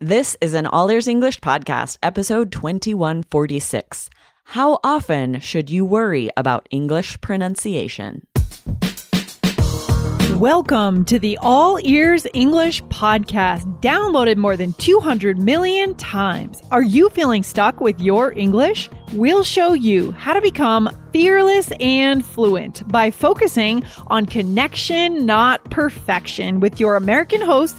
This is an All Ears English podcast, episode 2146. How often should you worry about English pronunciation? Welcome to the All Ears English podcast, downloaded more than 200 million times. Are you feeling stuck with your English? We'll show you how to become fearless and fluent by focusing on connection, not perfection, with your American host,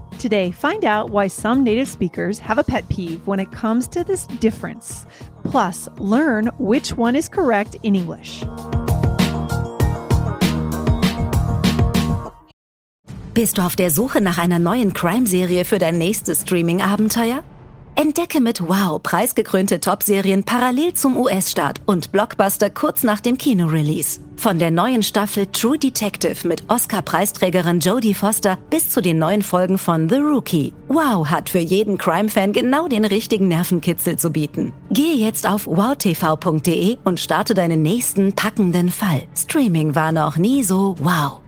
Today, find out why some native speakers have a pet peeve when it comes to this difference. Plus, learn which one is correct in English. Bist du auf der Suche nach einer neuen Crime-Serie für dein nächstes Streaming-Abenteuer? Entdecke mit Wow preisgekrönte Top-Serien parallel zum US-Start und Blockbuster kurz nach dem Kino-Release. Von der neuen Staffel True Detective mit Oscar-Preisträgerin Jodie Foster bis zu den neuen Folgen von The Rookie. Wow hat für jeden Crime-Fan genau den richtigen Nervenkitzel zu bieten. Gehe jetzt auf wowtv.de und starte deinen nächsten packenden Fall. Streaming war noch nie so wow.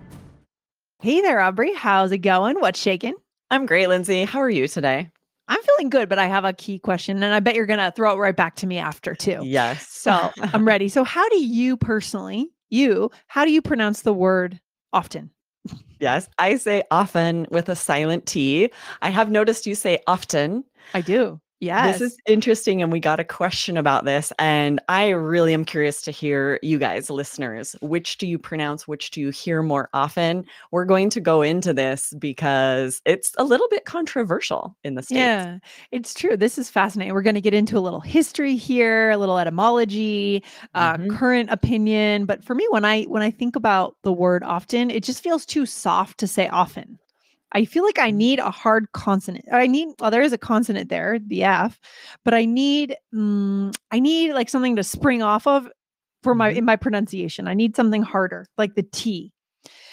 Hey there, Aubrey. How's it going? What's shaking? I'm great, Lindsay. How are you today? I'm feeling good, but I have a key question, and I bet you're going to throw it right back to me after, too. Yes. So I'm ready. So, how do you personally, you, how do you pronounce the word often? yes, I say often with a silent T. I have noticed you say often. I do. Yes. This is interesting. And we got a question about this. And I really am curious to hear you guys, listeners. Which do you pronounce? Which do you hear more often? We're going to go into this because it's a little bit controversial in the States. Yeah, it's true. This is fascinating. We're going to get into a little history here, a little etymology, uh, Mhm. current opinion. But for me, when I when I think about the word often, it just feels too soft to say often. I feel like I need a hard consonant. I need well, there is a consonant there, the F, but I need mm, I need like something to spring off of for my Mhm. in my pronunciation. I need something harder, like the T.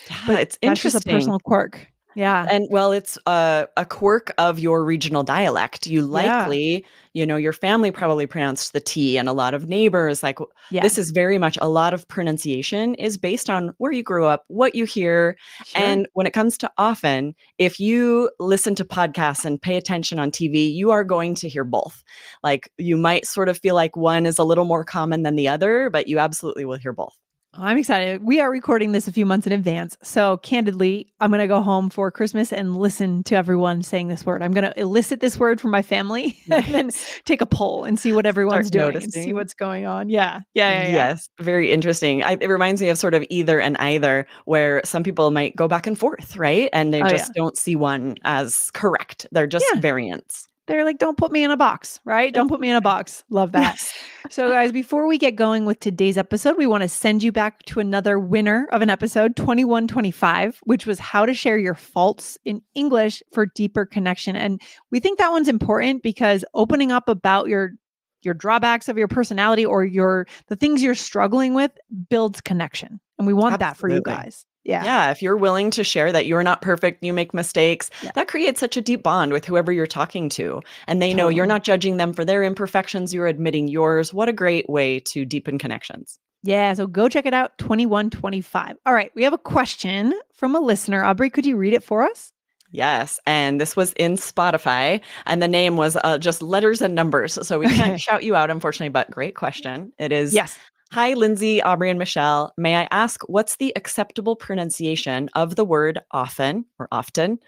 Yeah, But it's that's just a interesting. personal quirk. Yeah. And well, it's a, a quirk of your regional dialect. You Yeah. likely, you know, your family probably pronounced the T, and a lot of neighbors, like yeah. this is very much a lot of pronunciation is based on where you grew up, what you hear. Sure. And when it comes to often, if you listen to podcasts and pay attention on TV, you are going to hear both. Like you might sort of feel like one is a little more common than the other, but you absolutely will hear both. I'm excited. We are recording this a few months in advance. So, candidly, I'm going to go home for Christmas and listen to everyone saying this word. I'm going to elicit this word from my family and then take a poll and see what everyone's Start doing and see what's going on. Yeah. Yeah. Yeah. yeah. Yes, very interesting. I, it reminds me of sort of either and either, where some people might go back and forth, right? And they Oh, yeah. just don't see one as correct. They're just Yeah. variants. They're like, don't put me in a box, right? Don't put me in a box. Love that. Yes. So, guys, before we get going with today's episode, we want to send you back to another winner of an episode 2125, which was how to share your faults in English for deeper connection. And we think that one's important because opening up about your your drawbacks of your personality or your the things you're struggling with builds connection. And we want that for you guys. Yeah. Yeah. If you're willing to share that you're not perfect, you make mistakes, Yeah. that creates such a deep bond with whoever you're talking to. And they know you're not judging them for their imperfections, you're admitting yours. What a great way to deepen connections. Yeah, so go check it out 2125. All right, we have a question from a listener. Aubrey, could you read it for us? Yes. And this was in Spotify, and the name was uh, just letters and numbers. So we can't shout you out, unfortunately, but great question. It is Yes. Hi, Lindsay, Aubrey, and Michelle. May I ask what's the acceptable pronunciation of the word often or often?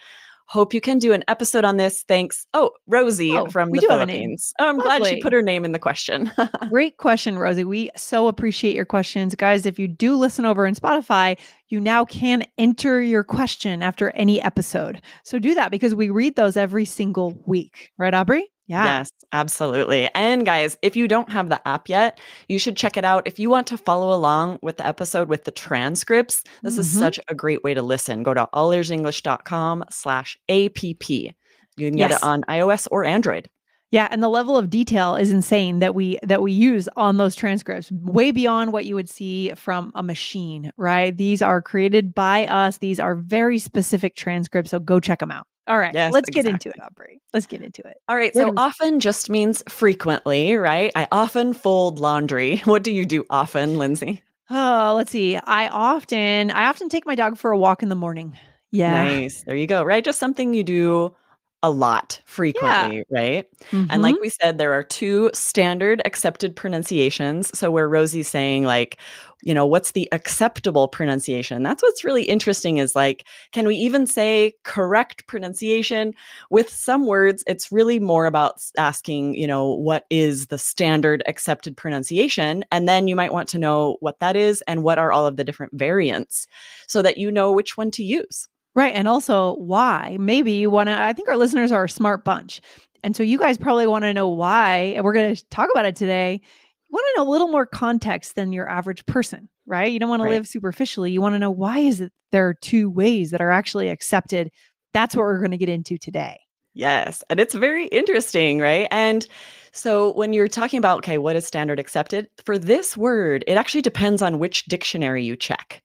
Hope you can do an episode on this. Thanks. Oh, Rosie Oh, from the do have a name. Philippines. Oh, I'm glad she put her name in the question. Great question, Rosie. We so appreciate your questions. Guys, if you do listen over in Spotify, you now can enter your question after any episode. So do that because we read those every single week. Right, Aubrey? Yeah. Yes, absolutely. And guys, if you don't have the app yet, you should check it out. If you want to follow along with the episode with the transcripts, this is Mhm. such a great way to listen. Go to allearsenglish.com slash app. You can get Yes. it on iOS or Android. Yeah, and the level of detail is insane that we that we use on those transcripts, way beyond what you would see from a machine, right? These are created by us. These are very specific transcripts, so go check them out. All right, Yes, let's get into it. Aubrey. Let's get into it. All right. So often just means frequently, right? I often fold laundry. What do you do often, Lindsay? Oh, let's see. I often I often take my dog for a walk in the morning. Yeah. Nice. There you go. Right. Just something you do a lot frequently, right? And Mhm. like we said, there are two standard accepted pronunciations. So where Rosie's saying, like, you know, what's the acceptable pronunciation? That's what's really interesting is like, can we even say correct pronunciation? With some words, it's really more about asking, you know, what is the standard accepted pronunciation? And then you might want to know what that is and what are all of the different variants so that you know which one to use. Right. And also why. Maybe you want to, I think our listeners are a smart bunch. And so you guys probably want to know why. And we're going to talk about it today. You want to know a little more context than your average person, right? You don't want to live superficially. You want to know why is it there are two ways that are actually accepted. That's what we're going to get into today. Yes. And it's very interesting, right? And so when you're talking about, okay, what is standard accepted? For this word, it actually depends on which dictionary you check.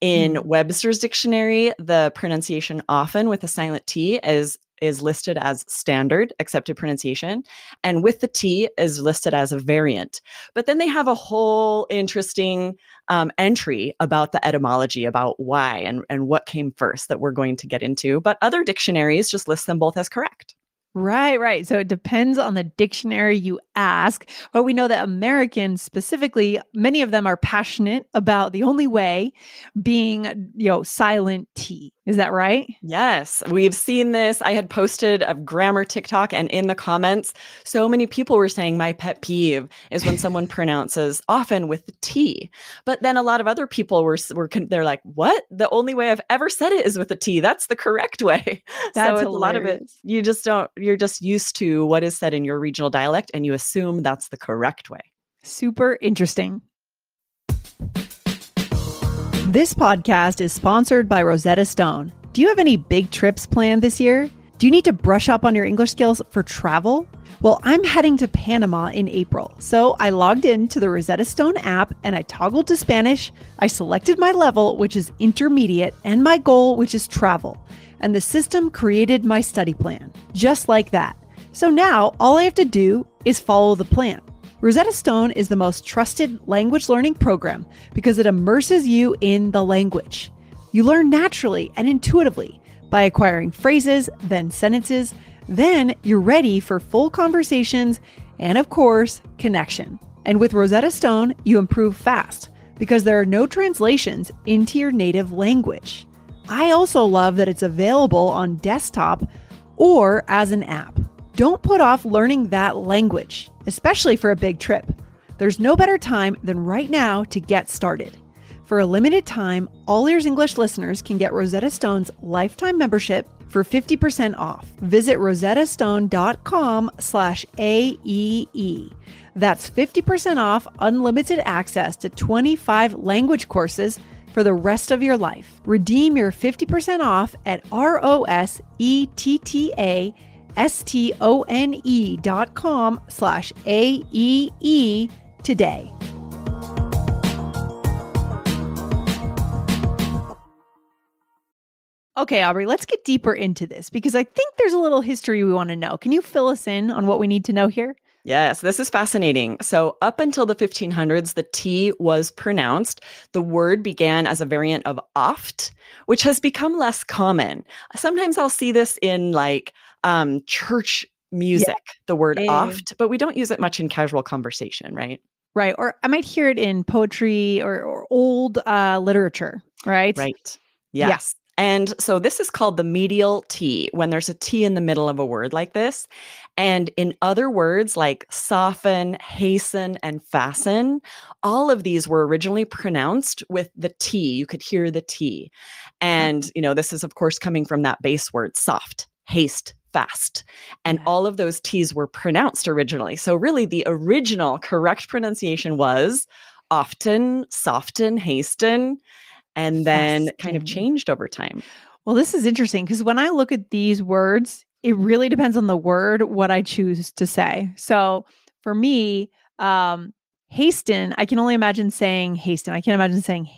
In Mm. Webster's dictionary, the pronunciation often with a silent T is is listed as standard accepted pronunciation and with the T is listed as a variant. But then they have a whole interesting um, entry about the etymology, about why and, and what came first that we're going to get into. But other dictionaries just list them both as correct. Right, right. So it depends on the dictionary you ask. But we know that Americans specifically, many of them are passionate about the only way being, you know, silent T. Is that right? Yes, we've seen this. I had posted a grammar TikTok, and in the comments, so many people were saying my pet peeve is when someone pronounces often with the T. But then a lot of other people were were they're like, "What? The only way I've ever said it is with a T. That's the correct way." That's so it's a lot of it. You just don't. You're just used to what is said in your regional dialect, and you assume that's the correct way. Super interesting. This podcast is sponsored by Rosetta Stone. Do you have any big trips planned this year? Do you need to brush up on your English skills for travel? Well, I'm heading to Panama in April. So I logged into the Rosetta Stone app and I toggled to Spanish. I selected my level, which is intermediate, and my goal, which is travel. And the system created my study plan, just like that. So now all I have to do is follow the plan. Rosetta Stone is the most trusted language learning program because it immerses you in the language. You learn naturally and intuitively by acquiring phrases, then sentences, then you're ready for full conversations and, of course, connection. And with Rosetta Stone, you improve fast because there are no translations into your native language. I also love that it's available on desktop or as an app. Don't put off learning that language, especially for a big trip. There's no better time than right now to get started. For a limited time, All Ears English listeners can get Rosetta Stone's lifetime membership for 50% off. Visit rosettastone.com slash AEE. That's 50% off unlimited access to 25 language courses for the rest of your life. Redeem your 50% off at R-O-S-E-T-T-A S-T-O-N-E E dot com slash A-E-E today. Okay, Aubrey, let's get deeper into this because I think there's a little history we want to know. Can you fill us in on what we need to know here? Yes, this is fascinating. So, up until the 1500s, the T was pronounced. The word began as a variant of oft, which has become less common. Sometimes I'll see this in like um, church music, the word Yeah, yeah, yeah. oft, but we don't use it much in casual conversation, right? Right. Or I might hear it in poetry or, or old uh, literature, right? Right. Yeah. Yes. And so this is called the medial T when there's a T in the middle of a word like this. And in other words like soften, hasten, and fasten, all of these were originally pronounced with the T. You could hear the T. And, you know, this is, of course, coming from that base word soft, haste, fast. And all of those T's were pronounced originally. So, really, the original correct pronunciation was often, soften, hasten, and then kind of changed over time. Well, this is interesting because when I look at these words, it really depends on the word what I choose to say. So for me, um, hasten, I can only imagine saying hasten. I can't imagine saying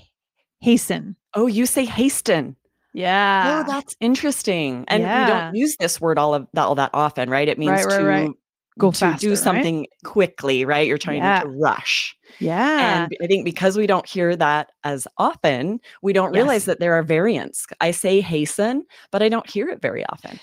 hasten. Oh, you say hasten. Yeah. Oh, that's interesting. And we don't use this word all of that all that often, right? It means Right, right, to right. Go to faster, do something quickly, right? You're trying Yeah. to rush. yeah. And I think because we don't hear that as often, we don't realize Yes. that there are variants. I say hasten, but I don't hear it very often.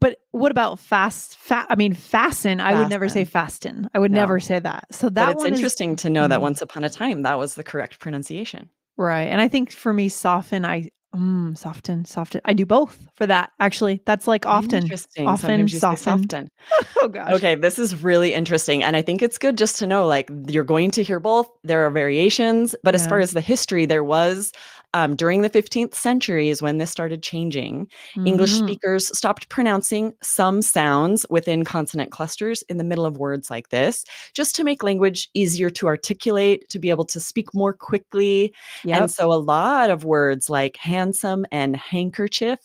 But what about fast? Fa- I mean, fasten. I would never say fasten. I would No. never say that. So that But it's one is interesting to know that Mhm. once upon a time that was the correct pronunciation. right. And I think for me, soften. I mm, soften, soften. I do both for that. Actually, that's like often. Interesting. often, soften. soften. Oh gosh. Okay, this is really interesting. And I think it's good just to know like you're going to hear both. There are variations, but as far as the history, there was um, during the 15th century is when this started changing. English Mhm. speakers stopped pronouncing some sounds within consonant clusters in the middle of words like this, just to make language easier to articulate, to be able to speak more quickly. Yep. And so a lot of words like handsome and handkerchief,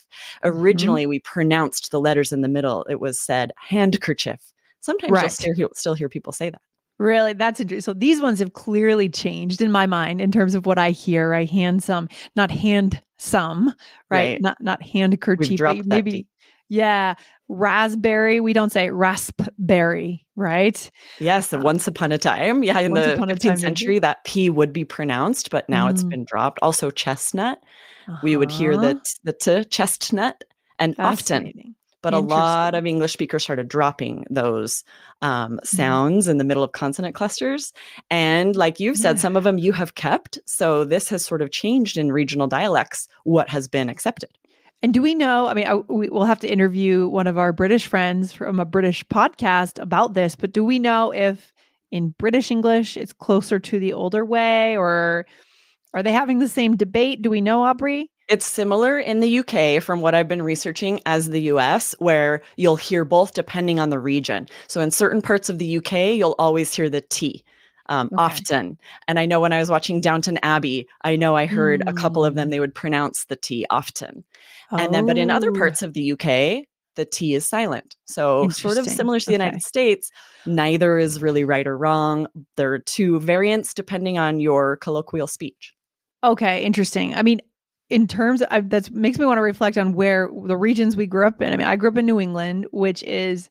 Mm-hmm. originally we pronounced the letters in the middle. It was said handkerchief. Sometimes you'll still hear, still hear people say that. Really, that's interesting. So these ones have clearly changed in my mind in terms of what I hear. Right, handsome, not handsome, right? Right. Not not handkerchief. Maybe, yeah. Raspberry. We don't say raspberry, right? Yes, and once upon a time, yeah, in the upon 15th time, maybe. century, that P would be pronounced, but now it's been dropped. Also, chestnut, we would hear Uh-huh. the, t- chestnut, and often. But a lot of English speakers started dropping those um, Mm-hmm. sounds in the middle of consonant clusters. And like you've said, Yeah. some of them you have kept. So this has sort of changed in regional dialects what has been accepted. And do we know? I mean, I, we, we'll have to interview one of our British friends from a British podcast about this, but do we know if in British English it's closer to the older way or are they having the same debate? Do we know, Aubrey? It's similar in the UK from what I've been researching as the US, where you'll hear both depending on the region. So in certain parts of the UK, you'll always hear the T. Um, Okay. Often. And I know when I was watching Downton Abbey, I know I heard a couple of them, Mm. they would pronounce the T often. And then, but in other Oh, parts of the UK, the T is silent. So, sort of similar to the Okay. United States, neither is really right or wrong. There are two variants depending on your colloquial speech. Okay, interesting. I mean, in terms of that makes me want to reflect on where the regions we grew up in. I mean, I grew up in New England, which is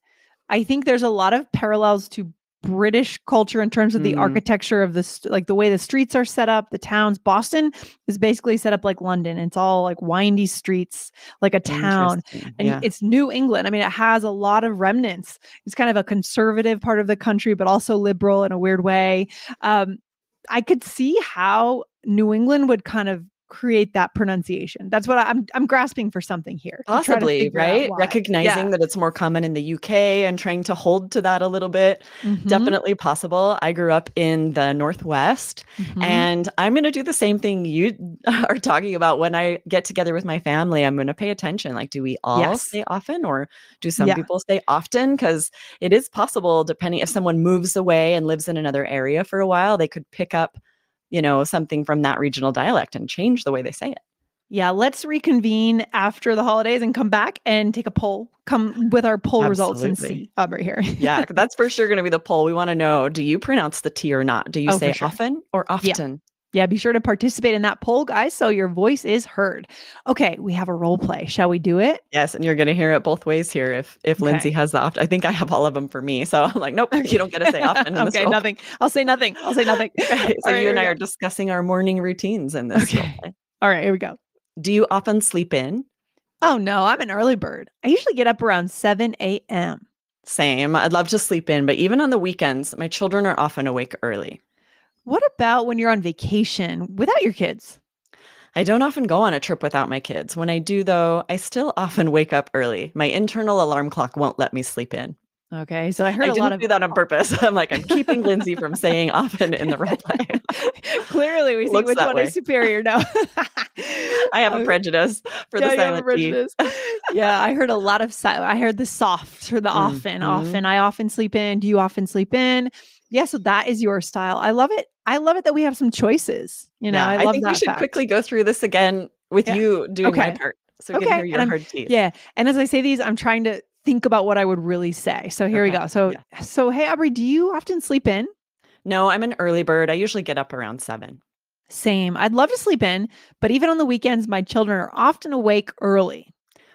I think there's a lot of parallels to British culture in terms of the Mm. architecture of this, st- like the way the streets are set up, the towns. Boston is basically set up like London. It's all like windy streets, like a town. And Yeah. it's New England. I mean, it has a lot of remnants. It's kind of a conservative part of the country, but also liberal in a weird way. Um, I could see how New England would kind of create that pronunciation. That's what I, I'm I'm grasping for something here. to try to Possibly, right? Recognizing that it's more common in the UK and trying to hold to that a little bit. Mhm, Definitely possible. I grew up in the Northwest mhm. and I'm going to do the same thing you are talking about when I get together with my family. I'm going to pay attention. Like, do we all Yes. say often or do some Yeah. people say often? Because it is possible, depending if someone moves away and lives in another area for a while, they could pick up, you know, something from that regional dialect and change the way they say it. yeah, let's reconvene after the holidays and come back and take a poll. Come with our poll results and Absolutely. see. Oh, Aubrey here. Yeah, that's for sure going to be the poll. We want to know do you pronounce the T or not? Do you Oh, say sure. often or often? Yeah, be sure to participate in that poll, guys, so your voice is heard. Okay, we have a role play. Shall we do it? Yes, and you're going to hear it both ways here. If if Okay. Lindsay has the often, I think I have all of them for me. So I'm like, nope, you don't get to say often. Okay, nothing. I'll say nothing. I'll say nothing. Okay, so right, you and I go. are discussing our morning routines in this Okay. All right, here we go. Do you often sleep in? Oh no, I'm an early bird. I usually get up around 7 a.m. Same. I'd love to sleep in, but even on the weekends, my children are often awake early. What about when you're on vacation without your kids? I don't often go on a trip without my kids. When I do, though, I still often wake up early. My internal alarm clock won't let me sleep in. Okay, so I heard I a didn't lot of do that on purpose. I'm like, I'm keeping Lindsay from saying often in the role play. Clearly, we see which one way. is superior now. I have a prejudice for Yeah, the you have a silent prejudice. yeah, I heard a lot of si- I heard the soft or the often, Mhm. often. I often sleep in. Do you often sleep in? Yeah, so that is your style. I love it. I love it that we have some choices. You know, Yeah, I I, think we should fact. quickly go through this again with Yeah. you doing my part, so we Okay, can hear your hard T's. Yeah, and as I say these, I'm trying to think about what I would really say. So here we go. So yeah. so hey Aubrey, do you often sleep in? No, I'm an early bird. I usually get up around seven. Same. I'd love to sleep in, but even on the weekends, my children are often awake early.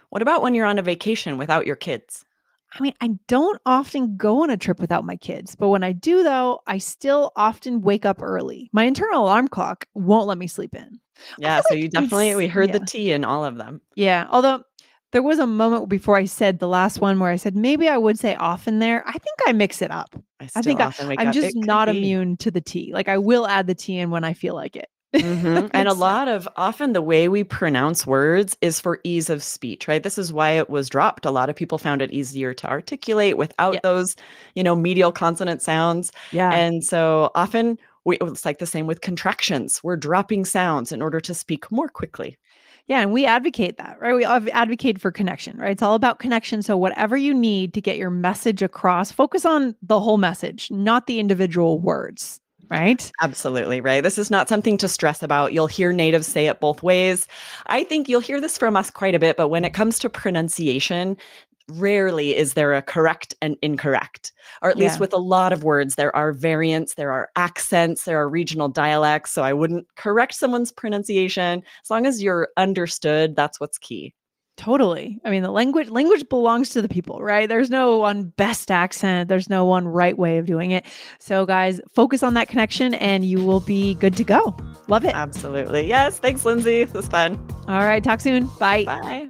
What about when you're on a vacation without your kids? I mean, I don't often go on a trip without my kids, but when I do, though, I still often wake up early. My internal alarm clock won't let me sleep in. Yeah, so like you definitely we heard yeah. the T in all of them. Yeah. Although there was a moment before I said the last one where I said maybe I would say often there. I think I mix it up. I, I think I, up. just not be. immune to the T. Like I will add the T in when I feel like it. Mhm. And a lot of often the way we pronounce words is for ease of speech, right? This is why it was dropped. A lot of people found it easier to articulate without Yeah. those, you know, medial consonant sounds. Yeah. And so often we, it's like the same with contractions. We're dropping sounds in order to speak more quickly. Yeah, and we advocate that, right? We advocate for connection, right? It's all about connection. So whatever you need to get your message across, focus on the whole message, not the individual words, right? Absolutely, right? This is not something to stress about. You'll hear natives say it both ways. I think you'll hear this from us quite a bit, but when it comes to pronunciation, rarely is there a correct and incorrect. Or at least with a lot of words, there are variants, there are accents, there are regional dialects. So I wouldn't correct someone's pronunciation. As long as you're understood, that's what's key. Totally. I mean, the language language belongs to the people, right? There's no one best accent, there's no one right way of doing it. So guys, focus on that connection and you will be good to go. Love it. Absolutely. Yes. Thanks, Lindsay. This was fun. All right, talk soon. Bye. Bye.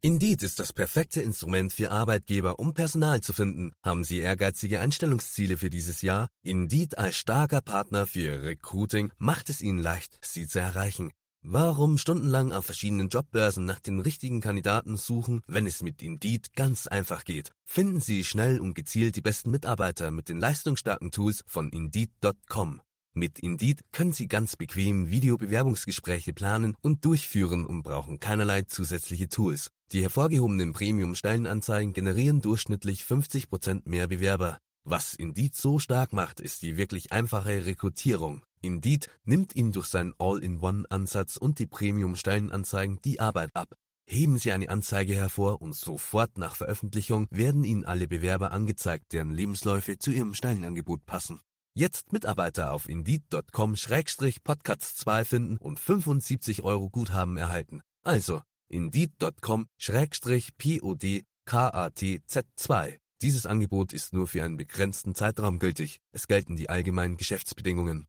Indeed ist das perfekte Instrument für Arbeitgeber, um Personal zu finden. Haben Sie ehrgeizige Einstellungsziele für dieses Jahr? Indeed als starker Partner für Recruiting macht es Ihnen leicht, sie zu erreichen. Warum stundenlang auf verschiedenen Jobbörsen nach den richtigen Kandidaten suchen, wenn es mit Indeed ganz einfach geht? Finden Sie schnell und gezielt die besten Mitarbeiter mit den leistungsstarken Tools von Indeed.com. Mit Indeed können Sie ganz bequem Videobewerbungsgespräche planen und durchführen und brauchen keinerlei zusätzliche Tools. Die hervorgehobenen Premium-Stellenanzeigen generieren durchschnittlich 50% mehr Bewerber. Was Indeed so stark macht, ist die wirklich einfache Rekrutierung. Indeed nimmt Ihnen durch seinen All-in-One-Ansatz und die Premium-Stellenanzeigen die Arbeit ab. Heben Sie eine Anzeige hervor und sofort nach Veröffentlichung werden Ihnen alle Bewerber angezeigt, deren Lebensläufe zu Ihrem Stellenangebot passen. Jetzt Mitarbeiter auf Indeed.com-Podcast 2 finden und 75 Euro Guthaben erhalten. Also Indeed.com-PODKATZ2. Dieses Angebot ist nur für einen begrenzten Zeitraum gültig. Es gelten die allgemeinen Geschäftsbedingungen.